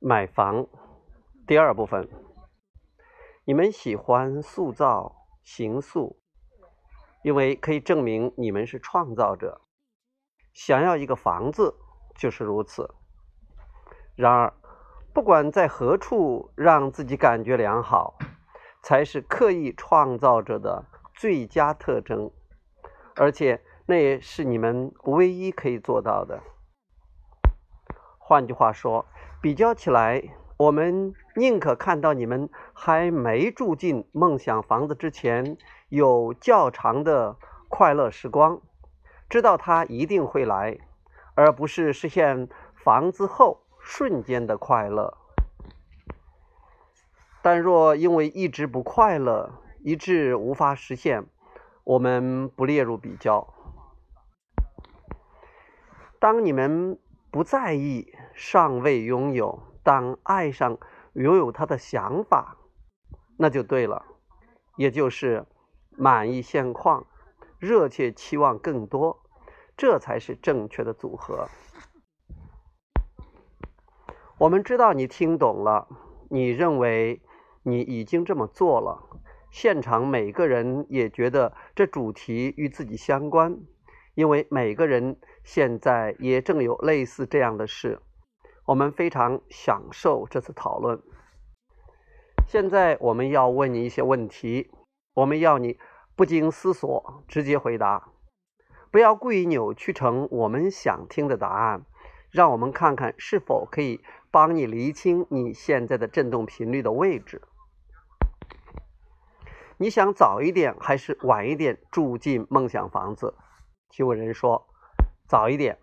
买房第二部分，你们喜欢塑造形塑，因为可以证明你们是创造者。想要一个房子就是如此。然而，不管在何处让自己感觉良好，才是刻意创造者的最佳特征，而且那也是你们唯一可以做到的。换句话说，比较起来，我们宁可看到你们还没住进梦想房子之前有较长的快乐时光，知道它一定会来，而不是实现房子后瞬间的快乐。但若因为一直不快乐，以致无法实现，我们不列入比较。当你们。不在意尚未拥有，当爱上拥有他的想法，那就对了。也就是满意现况，热切期望更多，这才是正确的组合。我们知道你听懂了，你认为你已经这么做了。现场每个人也觉得这主题与自己相关。因为每个人现在也正有类似这样的事，我们非常享受这次讨论。现在我们要问你一些问题，我们要你不经思索直接回答，不要故意扭曲成我们想听的答案，让我们看看是否可以帮你厘清你现在的振动频率的位置。你想早一点还是晚一点住进梦想房子？提问人说：“早一点。”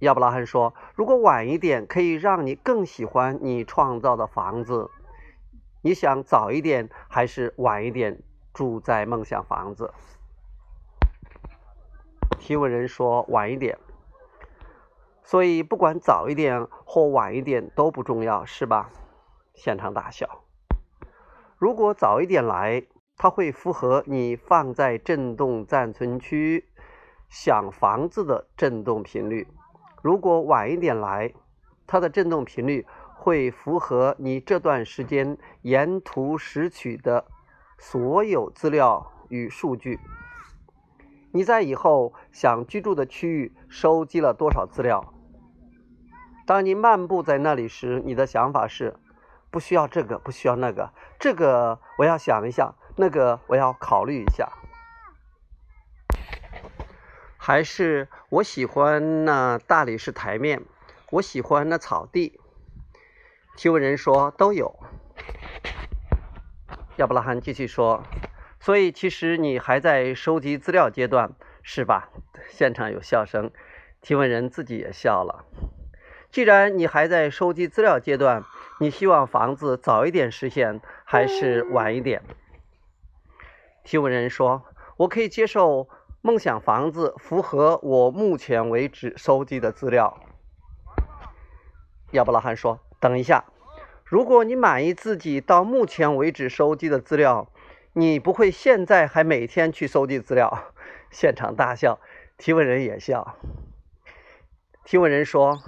亚伯拉罕说：“如果晚一点，可以让你更喜欢你创造的房子。你想早一点还是晚一点住在梦想房子？”提问人说：“晚一点。”所以不管早一点或晚一点都不重要，是吧？现场大笑。如果早一点来。它会符合你放在振动暂存区想房子的振动频率。如果晚一点来，它的振动频率会符合你这段时间沿途拾取的所有资料与数据。你在以后想居住的区域收集了多少资料？当你漫步在那里时，你的想法是：不需要这个，不需要那个，这个我要想一想。那个我要考虑一下，还是我喜欢那大理石台面，我喜欢那草地。提问人说都有。亚伯拉罕继续说，所以其实你还在收集资料阶段，是吧？现场有笑声，提问人自己也笑了。既然你还在收集资料阶段，你希望房子早一点实现，还是晚一点？提问人说：“我可以接受梦想房子符合我目前为止收集的资料。”亚伯拉罕说：“等一下，如果你满意自己到目前为止收集的资料，你不会现在还每天去收集资料？”现场大笑，提问人也笑。提问人说：“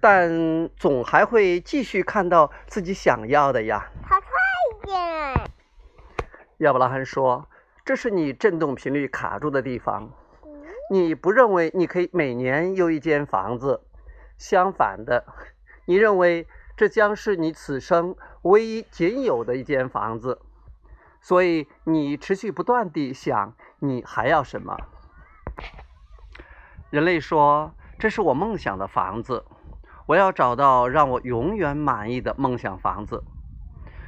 但总还会继续看到自己想要的呀。”跑快一点。亚伯拉罕说：“这是你振动频率卡住的地方。你不认为你可以每年有一间房子？相反的，你认为这将是你此生唯一仅有的一间房子。所以你持续不断地想，你还要什么？”人类说：“这是我梦想的房子，我要找到让我永远满意的梦想房子。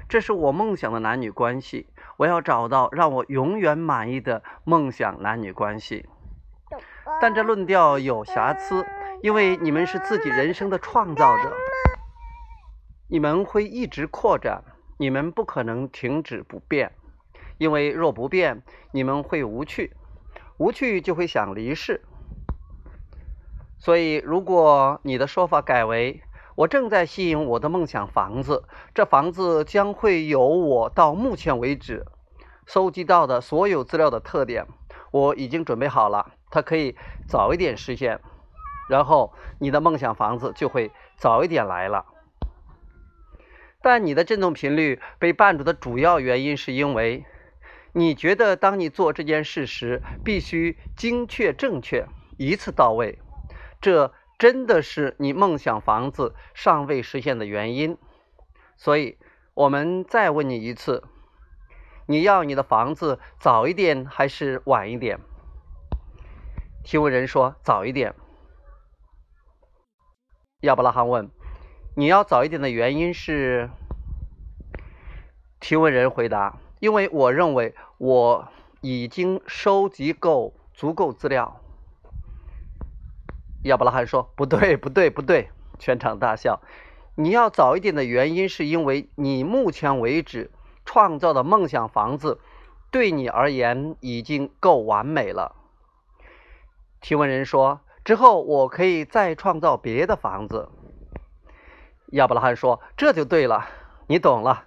这是我梦想的男女关系。”我要找到让我永远满意的梦想男女关系，但这论调有瑕疵，因为你们是自己人生的创造者，你们会一直扩展，你们不可能停止不变，因为若不变，你们会无趣，无趣就会想离世。所以，如果你的说法改为我正在吸引我的梦想房子，这房子将会有我到目前为止收集到的所有资料的特点。我已经准备好了，它可以早一点实现。然后你的梦想房子就会早一点来了。但你的振动频率被绊住的主要原因，是因为你觉得当你做这件事时必须精确、正确、一次到位，这真的是你梦想房子尚未实现的原因。所以，我们再问你一次：你要你的房子早一点还是晚一点？提问人说：早一点。亚伯拉罕问：你要早一点的原因是？提问人回答：因为我认为我已经收集够足够资料。亚伯拉罕说：不对，不对，不对！全场大笑。你要早一点的原因，是因为你目前为止创造的梦想房子，对你而言已经够完美了。提问人说：“之后我可以再创造别的房子。”亚伯拉罕说：“这就对了，你懂了。”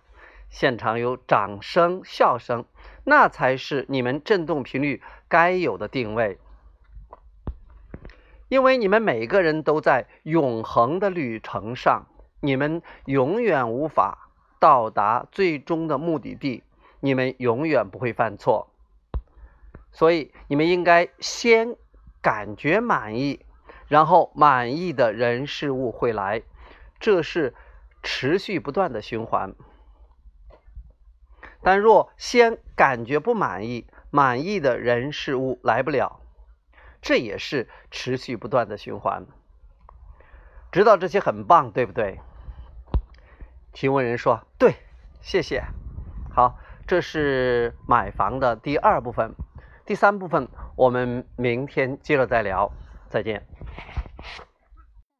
现场有掌声、笑声，那才是你们振动频率该有的定位。因为你们每个人都在永恒的旅程上。你们永远无法到达最终的目的地，你们永远不会犯错，所以你们应该先感觉满意，然后满意的人事物会来，这是持续不断的循环。但若先感觉不满意，满意的人事物来不了，这也是持续不断的循环。知道这些很棒，对不对？提问人说：“对，谢谢。好，这是买房的第二部分，第三部分我们明天接着再聊，再见。”